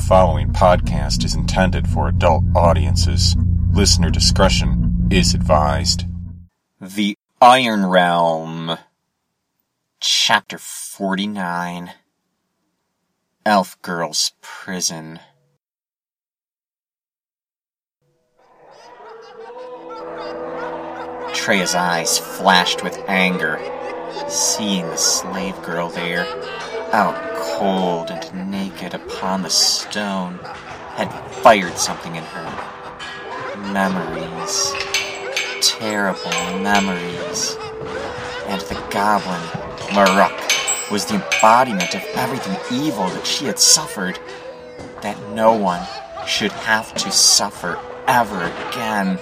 The following podcast is intended for adult audiences. Listener discretion is advised. The Iron Realm. Chapter 49 Elf Girl's Prison. Treya's eyes flashed with anger, seeing the slave girl there, out cold and naked upon the stone, had fired something in her. Memories. Terrible memories. And the goblin, Maruk, was the embodiment of everything evil that she had suffered. That no one should have to suffer ever again.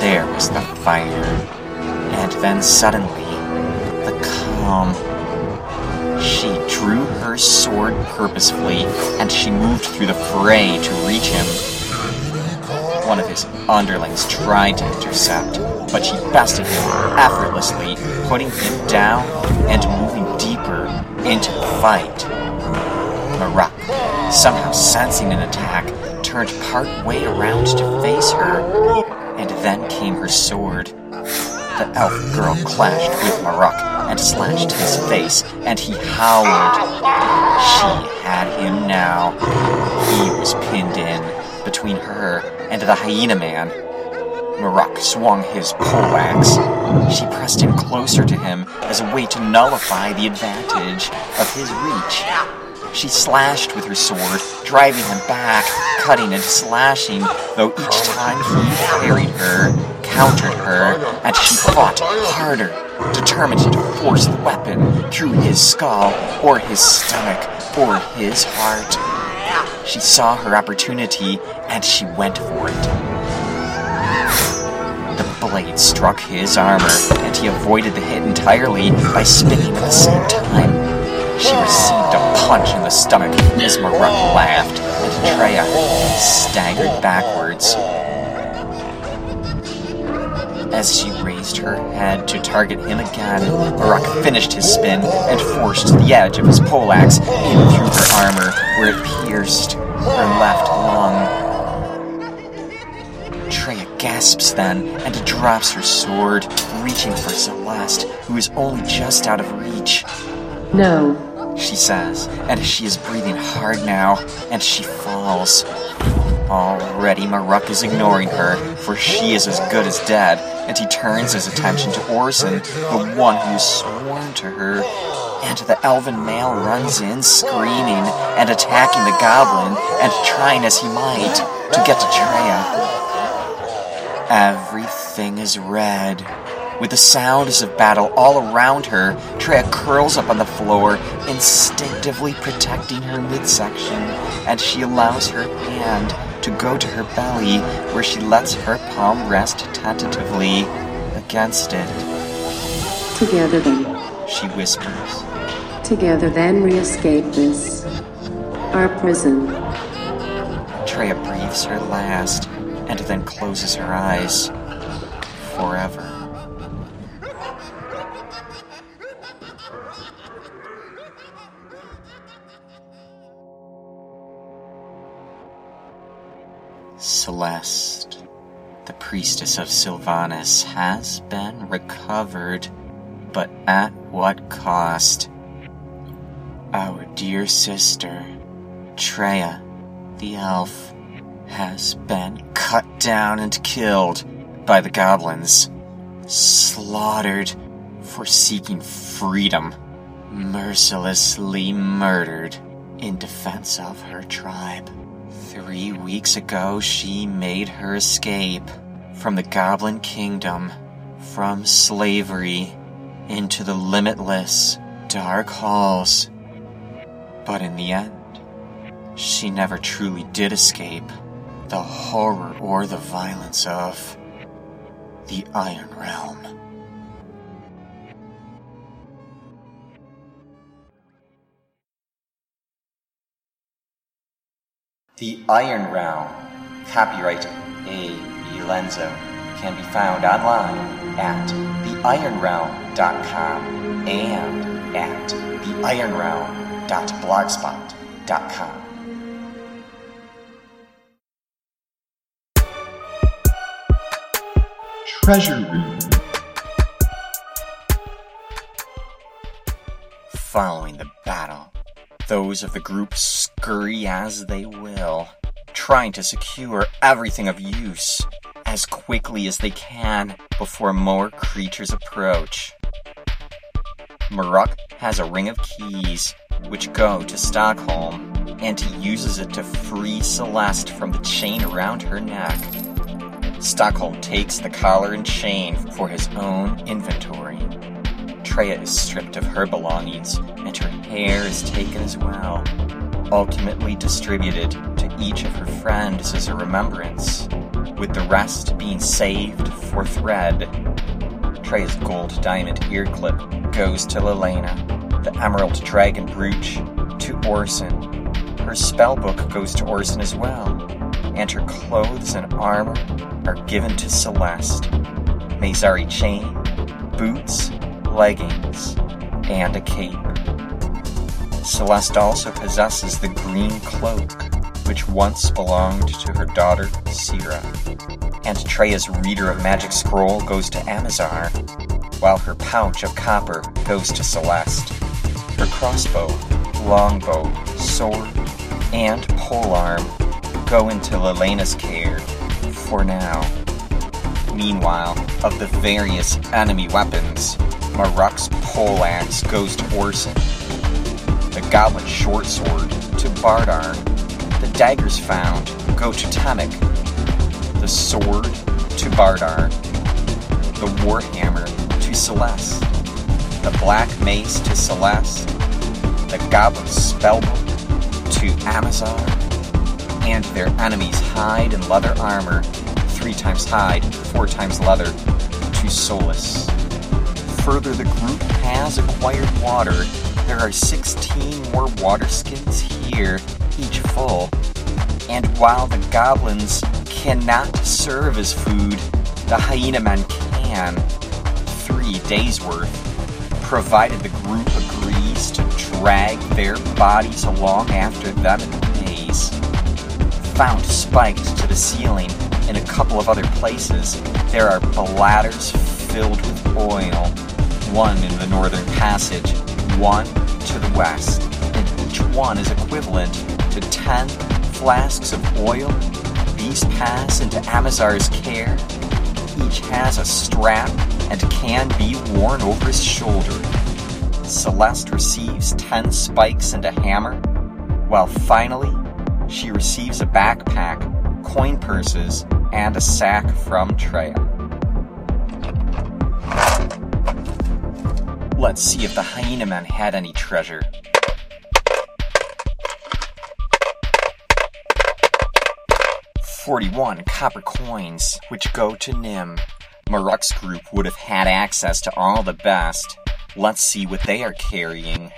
There was the fire, and then suddenly, She drew her sword purposefully, and she moved through the fray to reach him. One of his underlings tried to intercept, but she bested him effortlessly, putting him down and moving deeper into the fight. Maruk, somehow sensing an attack, turned part way around to face her, and then came her sword. The elf girl clashed with Maruk and slashed his face, and he howled. She had him now. He was pinned in between her and the hyena man. Maruk swung his poleaxe. She pressed him closer to him as a way to nullify the advantage of his reach. She slashed with her sword, driving him back, cutting and slashing, though each time he parried her, countered her, and she fought harder, determined to force the weapon through his skull, or his stomach, or his heart. She saw her opportunity, and she went for it. The blade struck his armor, and he avoided the hit entirely by spinning at the same time. She received a punch in the stomach as Maruk laughed, and Treya staggered backwards. As she raised her head to target him again, Maruk finished his spin and forced the edge of his poleaxe in through her armor, where it pierced her left lung. Treya gasps then and drops her sword, reaching for Celeste, who is only just out of reach. No. She says, and she is breathing hard now, and she falls. Already, Maruk is ignoring her, for she is as good as dead, and he turns his attention to Orson, the one who's sworn to her. And the elven male runs in, screaming and attacking the goblin, and trying as he might to get to Treya. Everything is red. With the sounds of battle all around her, Treya curls up on the floor, instinctively protecting her midsection, and she allows her hand to go to her belly, where she lets her palm rest tentatively against it. Together then. She whispers. Together then we escape this. Our prison. Treya breathes her last, and then closes her eyes. Forever. Priestess of Sylvanas, has been recovered, but at what cost? Our dear sister, Treya, the elf, has been cut down and killed by the goblins, slaughtered for seeking freedom, mercilessly murdered in defense of her tribe. Three weeks ago, she made her escape from the Goblin Kingdom, from slavery, into the limitless, dark halls. But in the end, she never truly did escape the horror or the violence of the Iron Realm. The Iron Realm, copyright A. B. Lenzo, can be found online at theironrealm.com and at the Iron Realm www.blogspot.com. Treasure Room. Following the battle, those of the group scurry as they will, trying to secure everything of use as quickly as they can before more creatures approach. Maruk has a ring of keys which go to Stockholm, and he uses it to free Celeste from the chain around her neck. Stockholm takes the collar and chain for his own inventory. Treya is stripped of her belongings, and her hair is taken as well, ultimately distributed each of her friends as a remembrance, with the rest being saved for thread. Treya's gold diamond ear clip goes to Lelena, the emerald dragon brooch to Orson. Her spellbook goes to Orson as well, and her clothes and armor are given to Celeste. Mazari chain, boots, leggings, and a cape. Celeste also possesses the green cloak, which once belonged to her daughter, Sira. And Treya's reader of magic scroll goes to Amazar, while her pouch of copper goes to Celeste. Her crossbow, longbow, sword, and polearm go into Lelena's care for now. Meanwhile, of the various enemy weapons, Maruk's poleaxe goes to Orson, the goblin short sword to Bardar, the daggers found go to Temek, the sword to Bardar, the warhammer to Celeste, the black mace to Celeste, the goblin spellbook to Amazar, and their enemies' hide and leather armor, three times hide, four times leather, to Solus. Further, the group has acquired water. There are 16 more water skins here, each full. And while the goblins cannot serve as food, the hyena men can. Three days worth, provided the group agrees to drag their bodies along after them in the maze. Found spiked to the ceiling in a couple of other places, there are bladders filled with oil. One in the northern passage, one to the west, and each one is equivalent to 10 flasks of oil. These pass into Amazar's care. Each has a strap and can be worn over his shoulder. Celeste receives 10 spikes and a hammer, while finally, she receives a backpack, coin purses, and a sack from Treya. Let's see if the hyena men had any treasure. Forty-one copper coins, which go to Nim. Maruk's group would have had access to all the best. Let's see what they are carrying.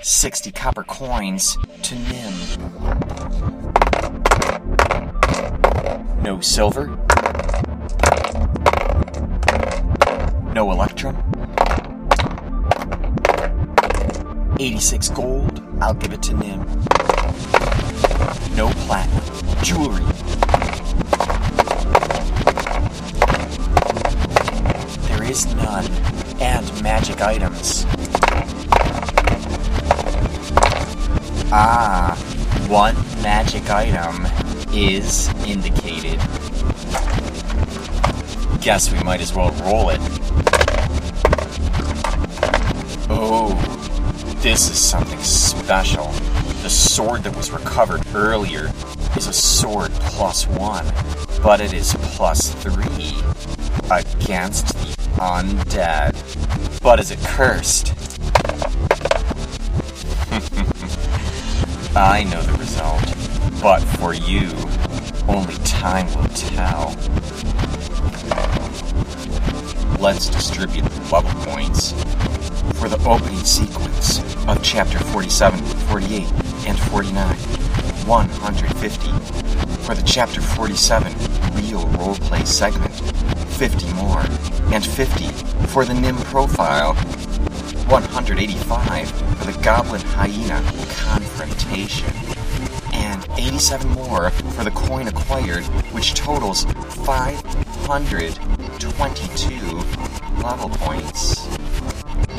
Sixty copper coins to Nim. No silver. Electrum. 86 gold, I'll give it to Nim. No platinum. Jewelry. There is none. And magic items. Ah, one magic item is indicated. Guess we might as well roll it. This is something special. The sword that was recovered earlier is a sword plus one, but it is plus three against the undead. But is it cursed? I know the result, but for you, only time will tell. Let's distribute the level points for the opening sequence of chapter 47, 48, and 49. 150. for the Chapter 47 Real Roleplay segment, 50 more, and 50 for the NIM profile, 185 for the Goblin Hyena Confrontation, and 87 more for the coin acquired, which totals 522 level points.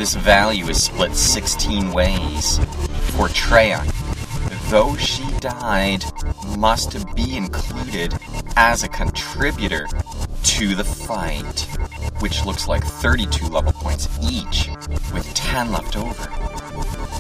This value is split 16 ways. For Treya, though she died, must be included as a contributor to the fight, which looks like 32 level points each, with 10 left over.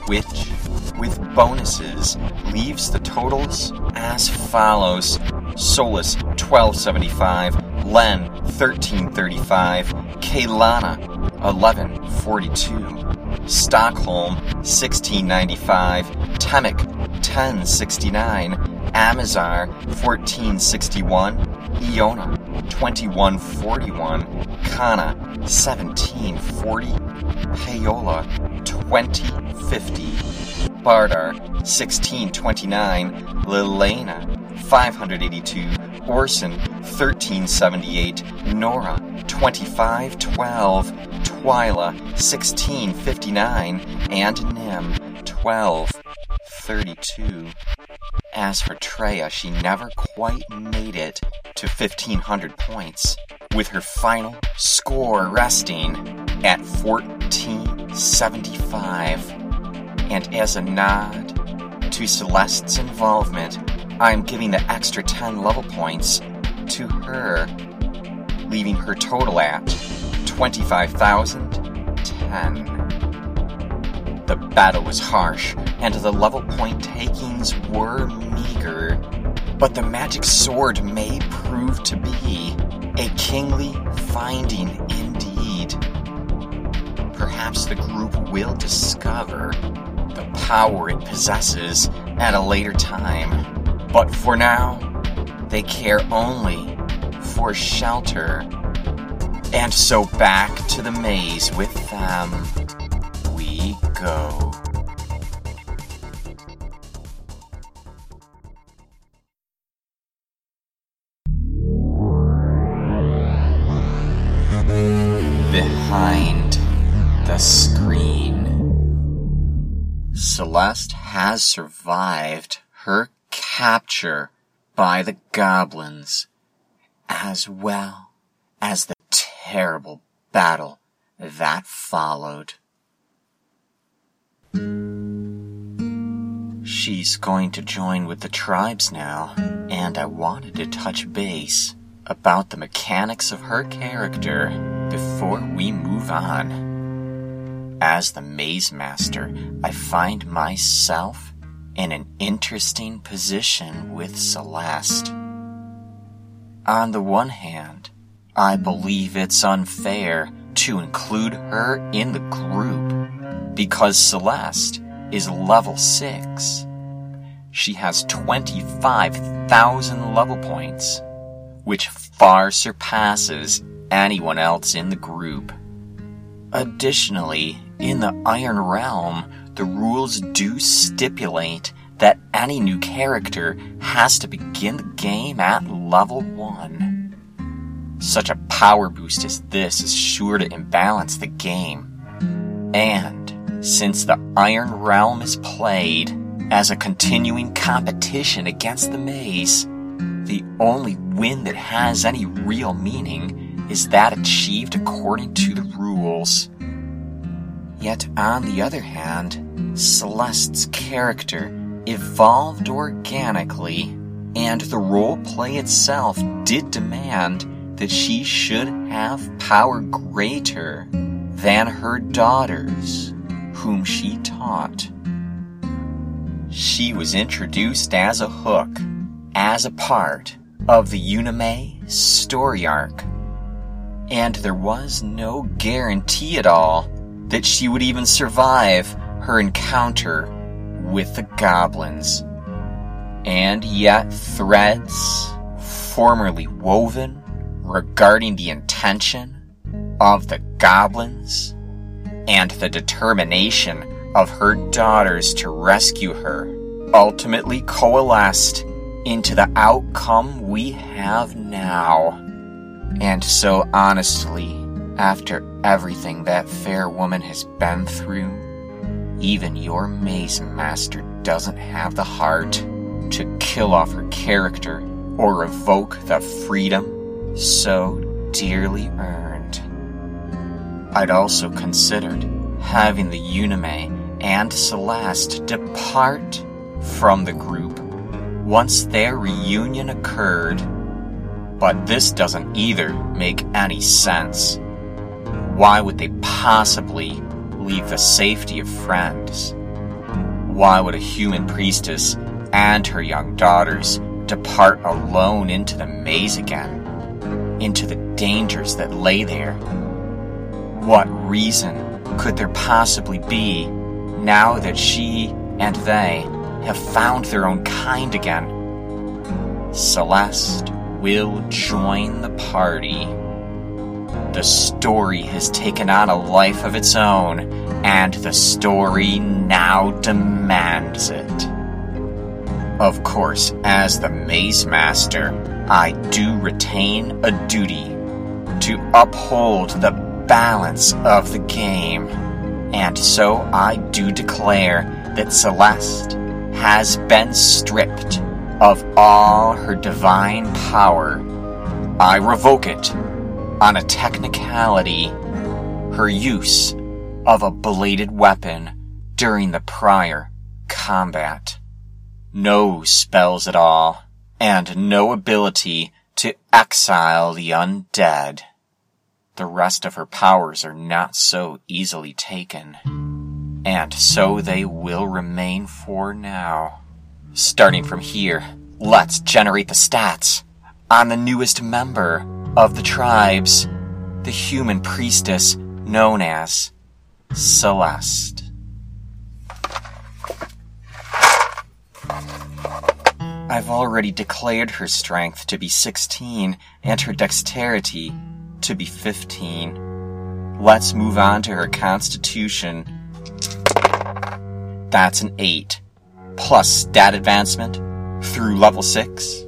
Which, with bonuses, leaves the totals as follows Solus 1275, Len 1335, Kaylana 1142, Stockholm 1695, Temek 1069, Amazar 1461, Iona 2141, Kana 1740, Paola 2050, Bardar 1629, Lelena 582, Orson 1378, Nora 2512, Twyla 1659, and Nim 1232. As for Treya, she never quite made it to 1500 points, with her final score resting at 1475. And as a nod to Celeste's involvement, I'm giving the extra 10 level points to her, leaving her total at 25,010. The battle was harsh, and the level point takings were meager, but the magic sword may prove to be a kingly finding indeed. Perhaps the group will discover the power it possesses at a later time. But for now, they care only for shelter. And so back to the maze with them we go. Behind the screen. Celeste has survived her capture by the goblins, as well as the terrible battle that followed. She's going to join with the tribes now, and I wanted to touch base about the mechanics of her character before we move on. As the Maze Master, I find myself in an interesting position with Celeste. On the one hand, I believe it's unfair to include her in the group because Celeste is level 6. She has 25,000 level points, which far surpasses anyone else in the group. Additionally, in the Iron Realm, the rules do stipulate that any new character has to begin the game at level 1. Such a power boost as this is sure to imbalance the game. And since the Iron Realm is played as a continuing competition against the maze, the only win that has any real meaning is that achieved according to the rules. Yet, on the other hand, Celeste's character evolved organically, and the role play itself did demand that she should have power greater than her daughters, whom she taught. She was introduced as a hook, as a part of the Unime story arc, and there was no guarantee at all that she would even survive her encounter with the goblins. And yet, threads formerly woven regarding the intention of the goblins and the determination of her daughters to rescue her ultimately coalesced into the outcome we have now. And so, honestly, after everything that fair woman has been through, even your maze master doesn't have the heart to kill off her character or revoke the freedom so dearly earned. I'd also considered having the Unime and Celeste depart from the group once their reunion occurred, but this doesn't either make any sense. Why would they possibly leave the safety of friends? Why would a human priestess and her young daughters depart alone into the maze again? Into the dangers that lay there? What reason could there possibly be now that she and they have found their own kind again? Celeste will join the party. The story has taken on a life of its own, and the story now demands it. Of course, as the Maze Master, I do retain a duty to uphold the balance of the game, and so I do declare that Celeste has been stripped of all her divine power. I revoke it on a technicality her use of a bladed weapon during the prior combat. No spells at all, and no ability to exile the undead. The rest of her powers are not so easily taken, and so they will remain for now. Starting from here, let's generate the stats on the newest member of the tribes, the human priestess known as Celeste. I've already declared her strength to be 16 and her dexterity to be 15. Let's move on to her constitution. That's an 8. Plus stat advancement through level 6.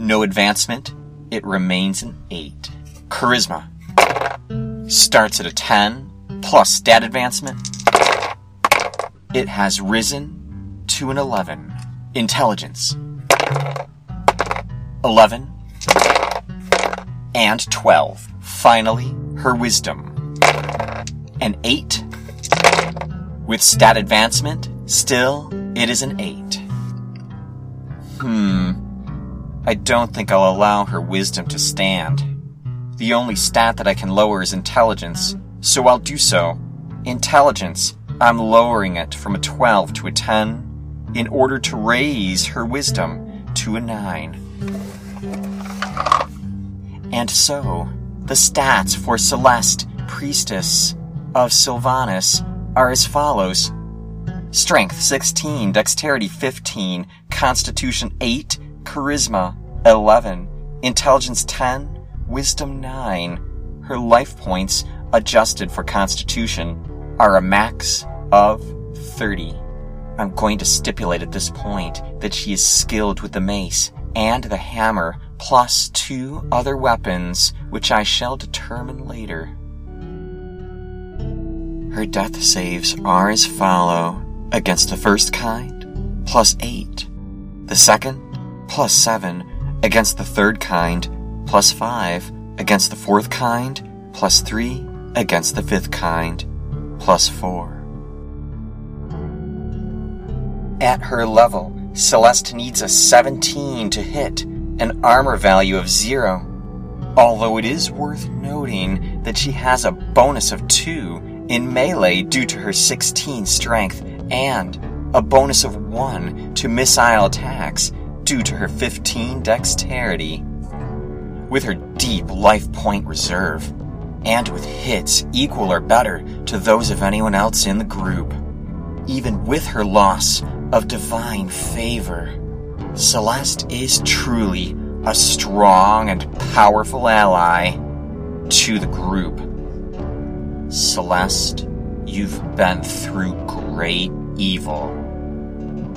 No advancement, it remains an 8. Charisma starts at a 10 plus stat advancement. It has risen to an 11. Intelligence 11 and 12. Finally, her wisdom an 8 with stat advancement. Still, it is an 8. Hmm. I don't think I'll allow her wisdom to stand. The only stat that I can lower is intelligence, so I'll do so. Intelligence, I'm lowering it from a 12 to a 10 in order to raise her wisdom to a 9. And so, the stats for Celeste, Priestess of Sylvanas, are as follows Strength 16, Dexterity 15, Constitution 8, Charisma 11, Intelligence 10, Wisdom 9. Her life points, adjusted for Constitution, are a max of 30. I'm going to stipulate at this point that she is skilled with the mace and the hammer, plus two other weapons, which I shall determine later. Her death saves are as follow against the first kind, plus 8. The second, plus 7. Against the third kind, plus 5. Against the fourth kind, plus 3. Against the fifth kind, plus 4. At her level, Celeste needs a 17 to hit, an armor value of 0. Although it is worth noting that she has a bonus of 2 in melee due to her 16 strength and a bonus of 1 to missile attacks due to her 15 dexterity. With her deep life point reserve, and with hits equal or better to those of anyone else in the group, even with her loss of divine favor, Celeste is truly a strong and powerful ally to the group. Celeste, you've been through great evil.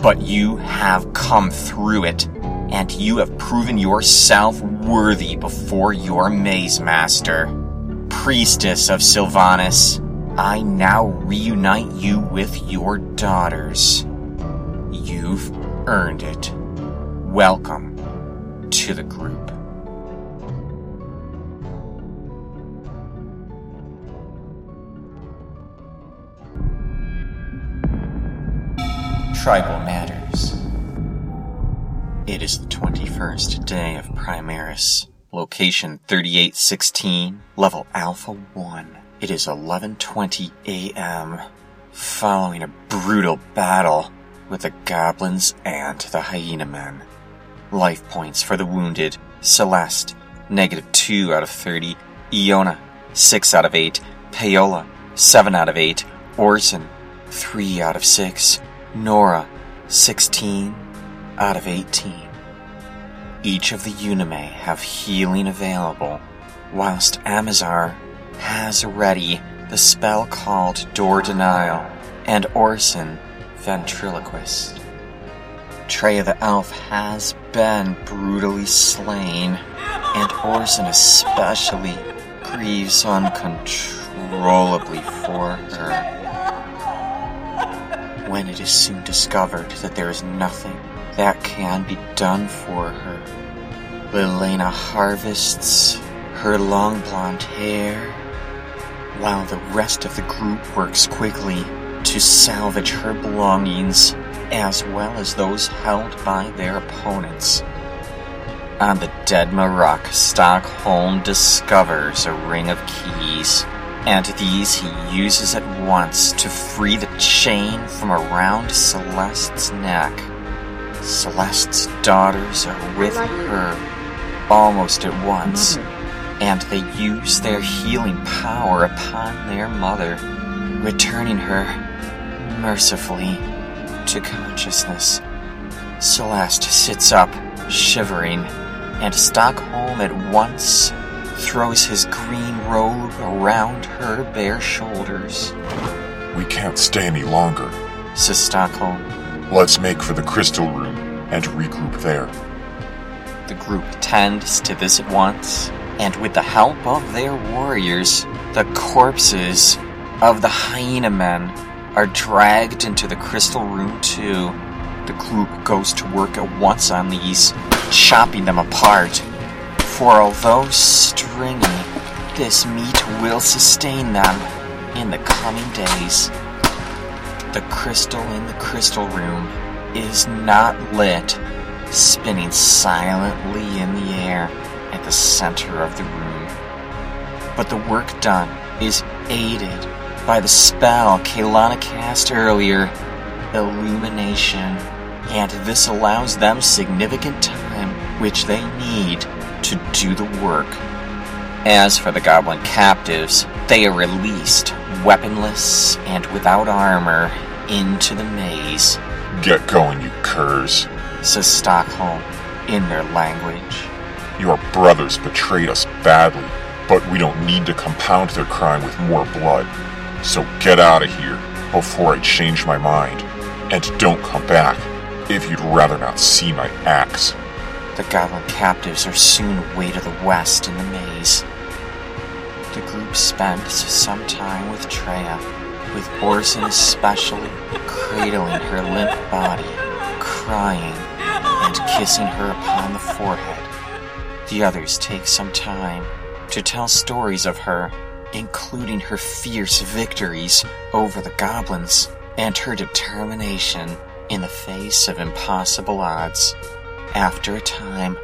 But you have come through it, and you have proven yourself worthy before your maze master. Priestess of Sylvanas, I now reunite you with your daughters. You've earned it. Welcome to the group. Tribal Matters. It is the 21st day of Primaris. Location 3816, level Alpha 1. It is 11:20 a.m. Following a brutal battle with the goblins and the hyena men. Life points for the wounded. Celeste, negative 2 out of 30. Iona, 6 out of 8. Paola, 7 out of 8. Orson, 3 out of 6. Nora, 16 out of 18. Each of the Unime have healing available, whilst Amazar has ready the spell called Door Denial, and Orson Ventriloquist. Treya the Elf has been brutally slain, and Orson especially grieves uncontrollably for her when it is soon discovered that there is nothing that can be done for her. Lelena harvests her long blonde hair, while the rest of the group works quickly to salvage her belongings as well as those held by their opponents. On the dead Rock, Stockholm discovers a ring of keys and these he uses at once to free the chain from around Celeste's neck. Celeste's daughters are with her almost at once, and they use their healing power upon their mother, returning her mercifully to consciousness. Celeste sits up, shivering, and Stockholm at once throws his green robe around her bare shoulders. We can't stay any longer, says Stockholm. Let's make for the crystal room and regroup there. The group tends to this at once, and with the help of their warriors, the corpses of the hyena men are dragged into the crystal room too. The group goes to work at once on these, chopping them apart for although stringy, this meat will sustain them in the coming days. The crystal in the crystal room is not lit, spinning silently in the air at the center of the room. But the work done is aided by the spell Kaylana cast earlier, Illumination, and this allows them significant time which they need to do the work. As for the goblin captives, they are released, weaponless and without armor, into the maze. Get going, you curs, says Stockholm in their language. Your brothers betrayed us badly, but we don't need to compound their crime with more blood. So get out of here before I change my mind. And don't come back if you'd rather not see my axe. The goblin captives are soon away to the west in the maze. The group spends some time with Treya, with Orson especially cradling her limp body, crying, and kissing her upon the forehead. The others take some time to tell stories of her, including her fierce victories over the goblins and her determination in the face of impossible odds. After a time,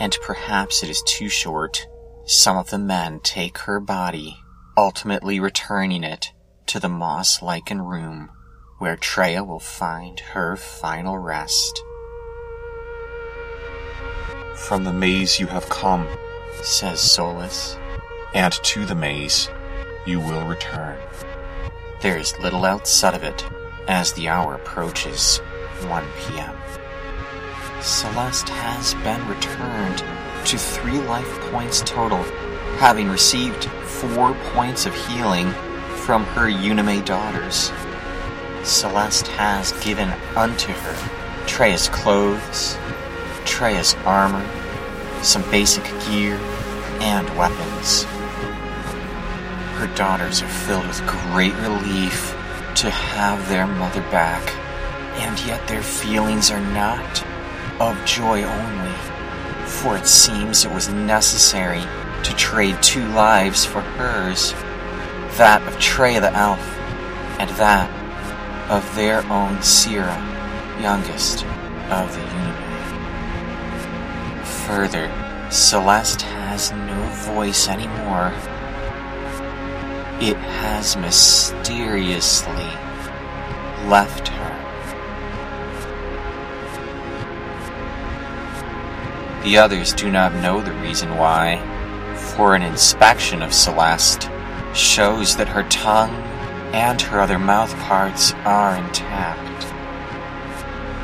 and perhaps it is too short, some of the men take her body, ultimately returning it to the moss lichen room where Treya will find her final rest. From the maze you have come, says Solus, and to the maze you will return. There is little outside of it as the hour approaches 1 p.m. Celeste has been returned to three life points total, having received four points of healing from her Unime daughters. Celeste has given unto her Treya's clothes, Treya's armor, some basic gear, and weapons. Her daughters are filled with great relief to have their mother back, and yet their feelings are not of joy only, for it seems it was necessary to trade two lives for hers that of Treya the elf, and that of their own Sira, youngest of the universe. Further, Celeste has no voice anymore. It has mysteriously left her. The others do not know the reason why, for an inspection of Celeste shows that her tongue and her other mouth parts are intact.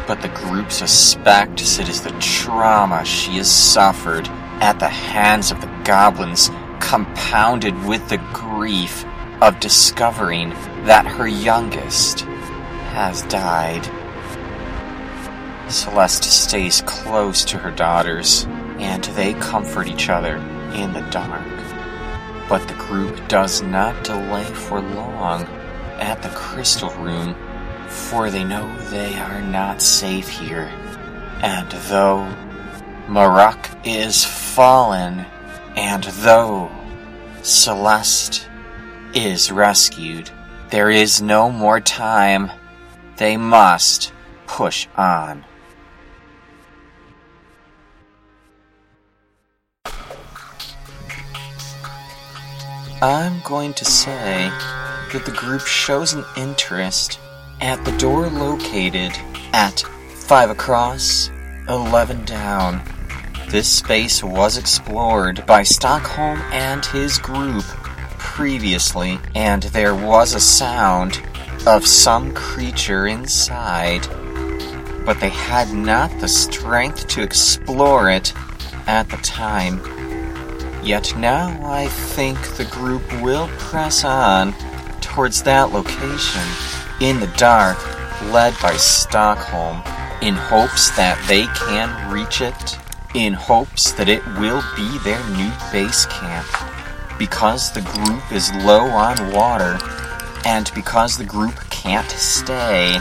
But the group suspects it is the trauma she has suffered at the hands of the goblins, compounded with the grief of discovering that her youngest has died. Celeste stays close to her daughters, and they comfort each other in the dark. But the group does not delay for long at the crystal room, for they know they are not safe here. And though Maruk is fallen, and though Celeste is rescued, there is no more time. They must push on. I'm going to say that the group shows an interest at the door located at 5 across, 11 down. This space was explored by Stockholm and his group previously, and there was a sound of some creature inside, but they had not the strength to explore it at the time. Yet now I think the group will press on towards that location in the dark, led by Stockholm, in hopes that they can reach it, in hopes that it will be their new base camp. Because the group is low on water, and because the group can't stay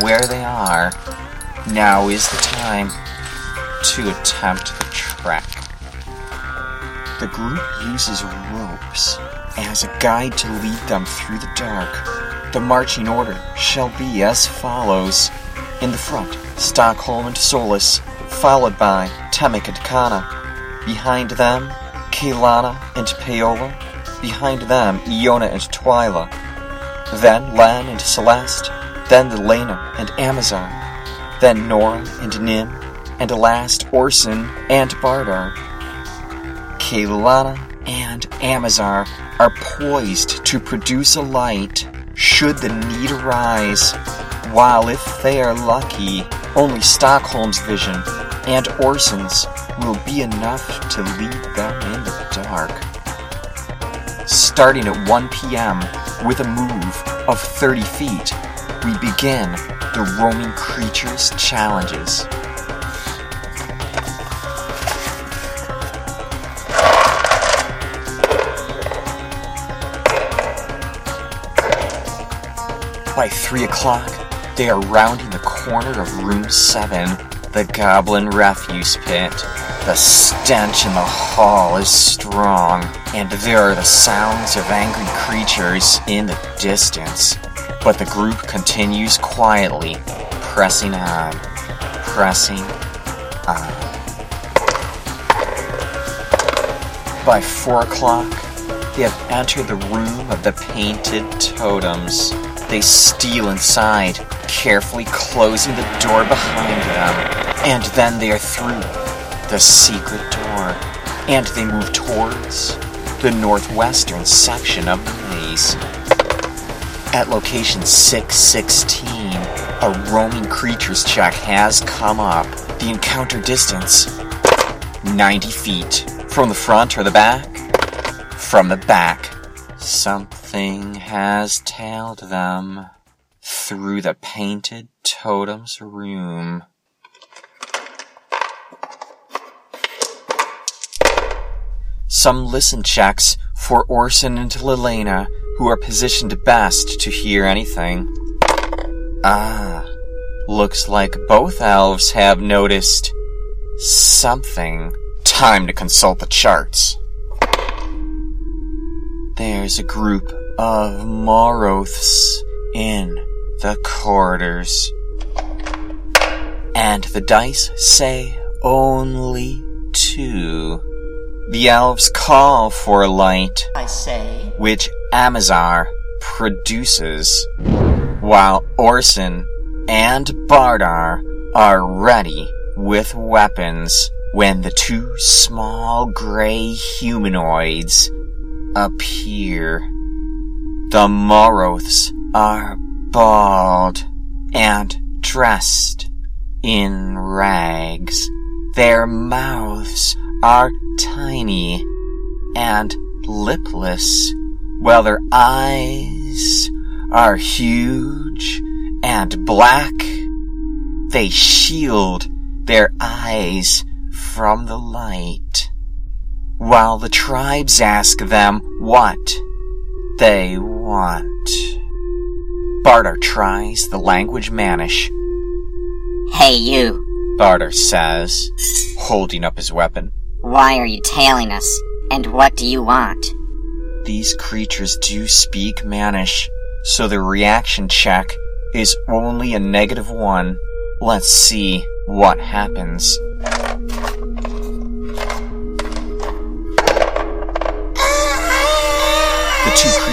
where they are, now is the time to attempt the trek. The group uses ropes as a guide to lead them through the dark. The marching order shall be as follows. In the front, Stockholm and Solus, followed by Temek and Kana. Behind them, Kaylana and Paola. Behind them, Iona and Twyla. Then Len and Celeste. Then Lelena and Amazar. Then Nora and Nim. And last, Orson and Bardar. Kaylana and Amazar are poised to produce a light should the need arise, while if they are lucky, only Stockholm's vision and Orson's will be enough to lead them in the dark. Starting at 1 p.m. with a move of 30 feet, we begin the Roaming Creatures Challenges. By 3 o'clock, they are rounding the corner of Room 7, the Goblin Refuse Pit. The stench in the hall is strong, and there are the sounds of angry creatures in the distance. But the group continues quietly, pressing on, pressing on. By 4 o'clock, they have entered the room of the painted totems. They steal inside, carefully closing the door behind them, and then they are through the secret door, and they move towards the northwestern section of the maze. At location 616, a roaming creatures check has come up. The encounter distance 90 feet. From the front or the back? From the back. Something has tailed them. through the painted totem's room. Some listen checks for Orson and Lelena, who are positioned best to hear anything. Ah, looks like both elves have noticed something. Time to consult the charts. There's a group of Moroths in the corridors. And the dice say only two. The elves call for light, I say, which Amazar produces, while Orson and Bardar are ready with weapons when the two small gray humanoids appear. The Moroths are bald and dressed in rags. Their mouths are tiny and lipless, while their eyes are huge and black. They shield their eyes from the light, while the tribes ask them what they want. Barter tries the language Manish. Hey you, Barter says, holding up his weapon. why are you tailing us? And what do you want? These creatures do speak Manish, so the reaction check is only a negative one. Let's see what happens.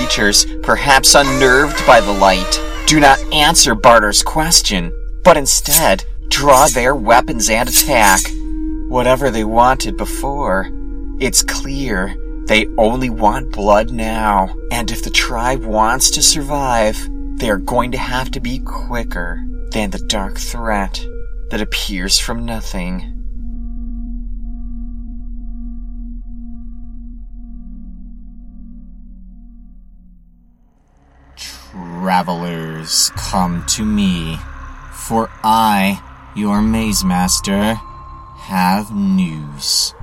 Creatures, perhaps unnerved by the light, do not answer Barter's question, but instead draw their weapons and attack. Whatever they wanted before, it's clear they only want blood now, and if the tribe wants to survive, they are going to have to be quicker than the dark threat that appears from nothing. Come to me, for I, your maze master, have news.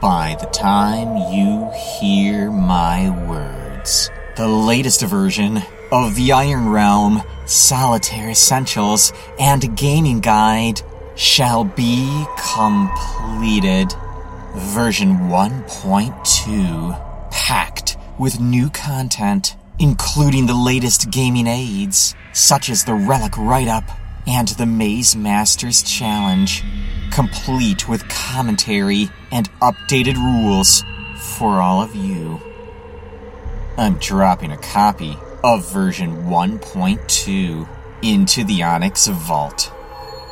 By the time you hear my words, the latest version of the Iron Realm Solitaire Essentials and Gaming Guide shall be completed. Version 1.2, packed with new content, including the latest gaming aids, such as the Relic Write Up and the Maze Masters Challenge, complete with commentary and updated rules for all of you. I'm dropping a copy of version 1.2 into the Onyx Vault,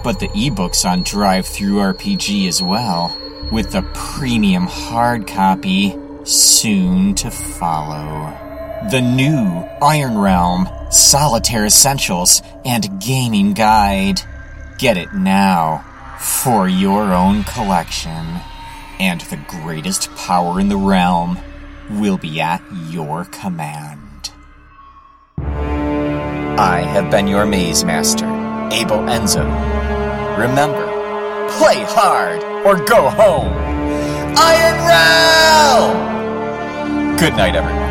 but the ebooks on DriveThruRPG as well, with the premium hard copy soon to follow. The new Iron Realm Solitaire Essentials and Gaming Guide. Get it now for your own collection. And the greatest power in the realm will be at your command. I have been your maze master, Abel Enzo. Remember, play hard or go home. Iron Realm! Good night, everyone.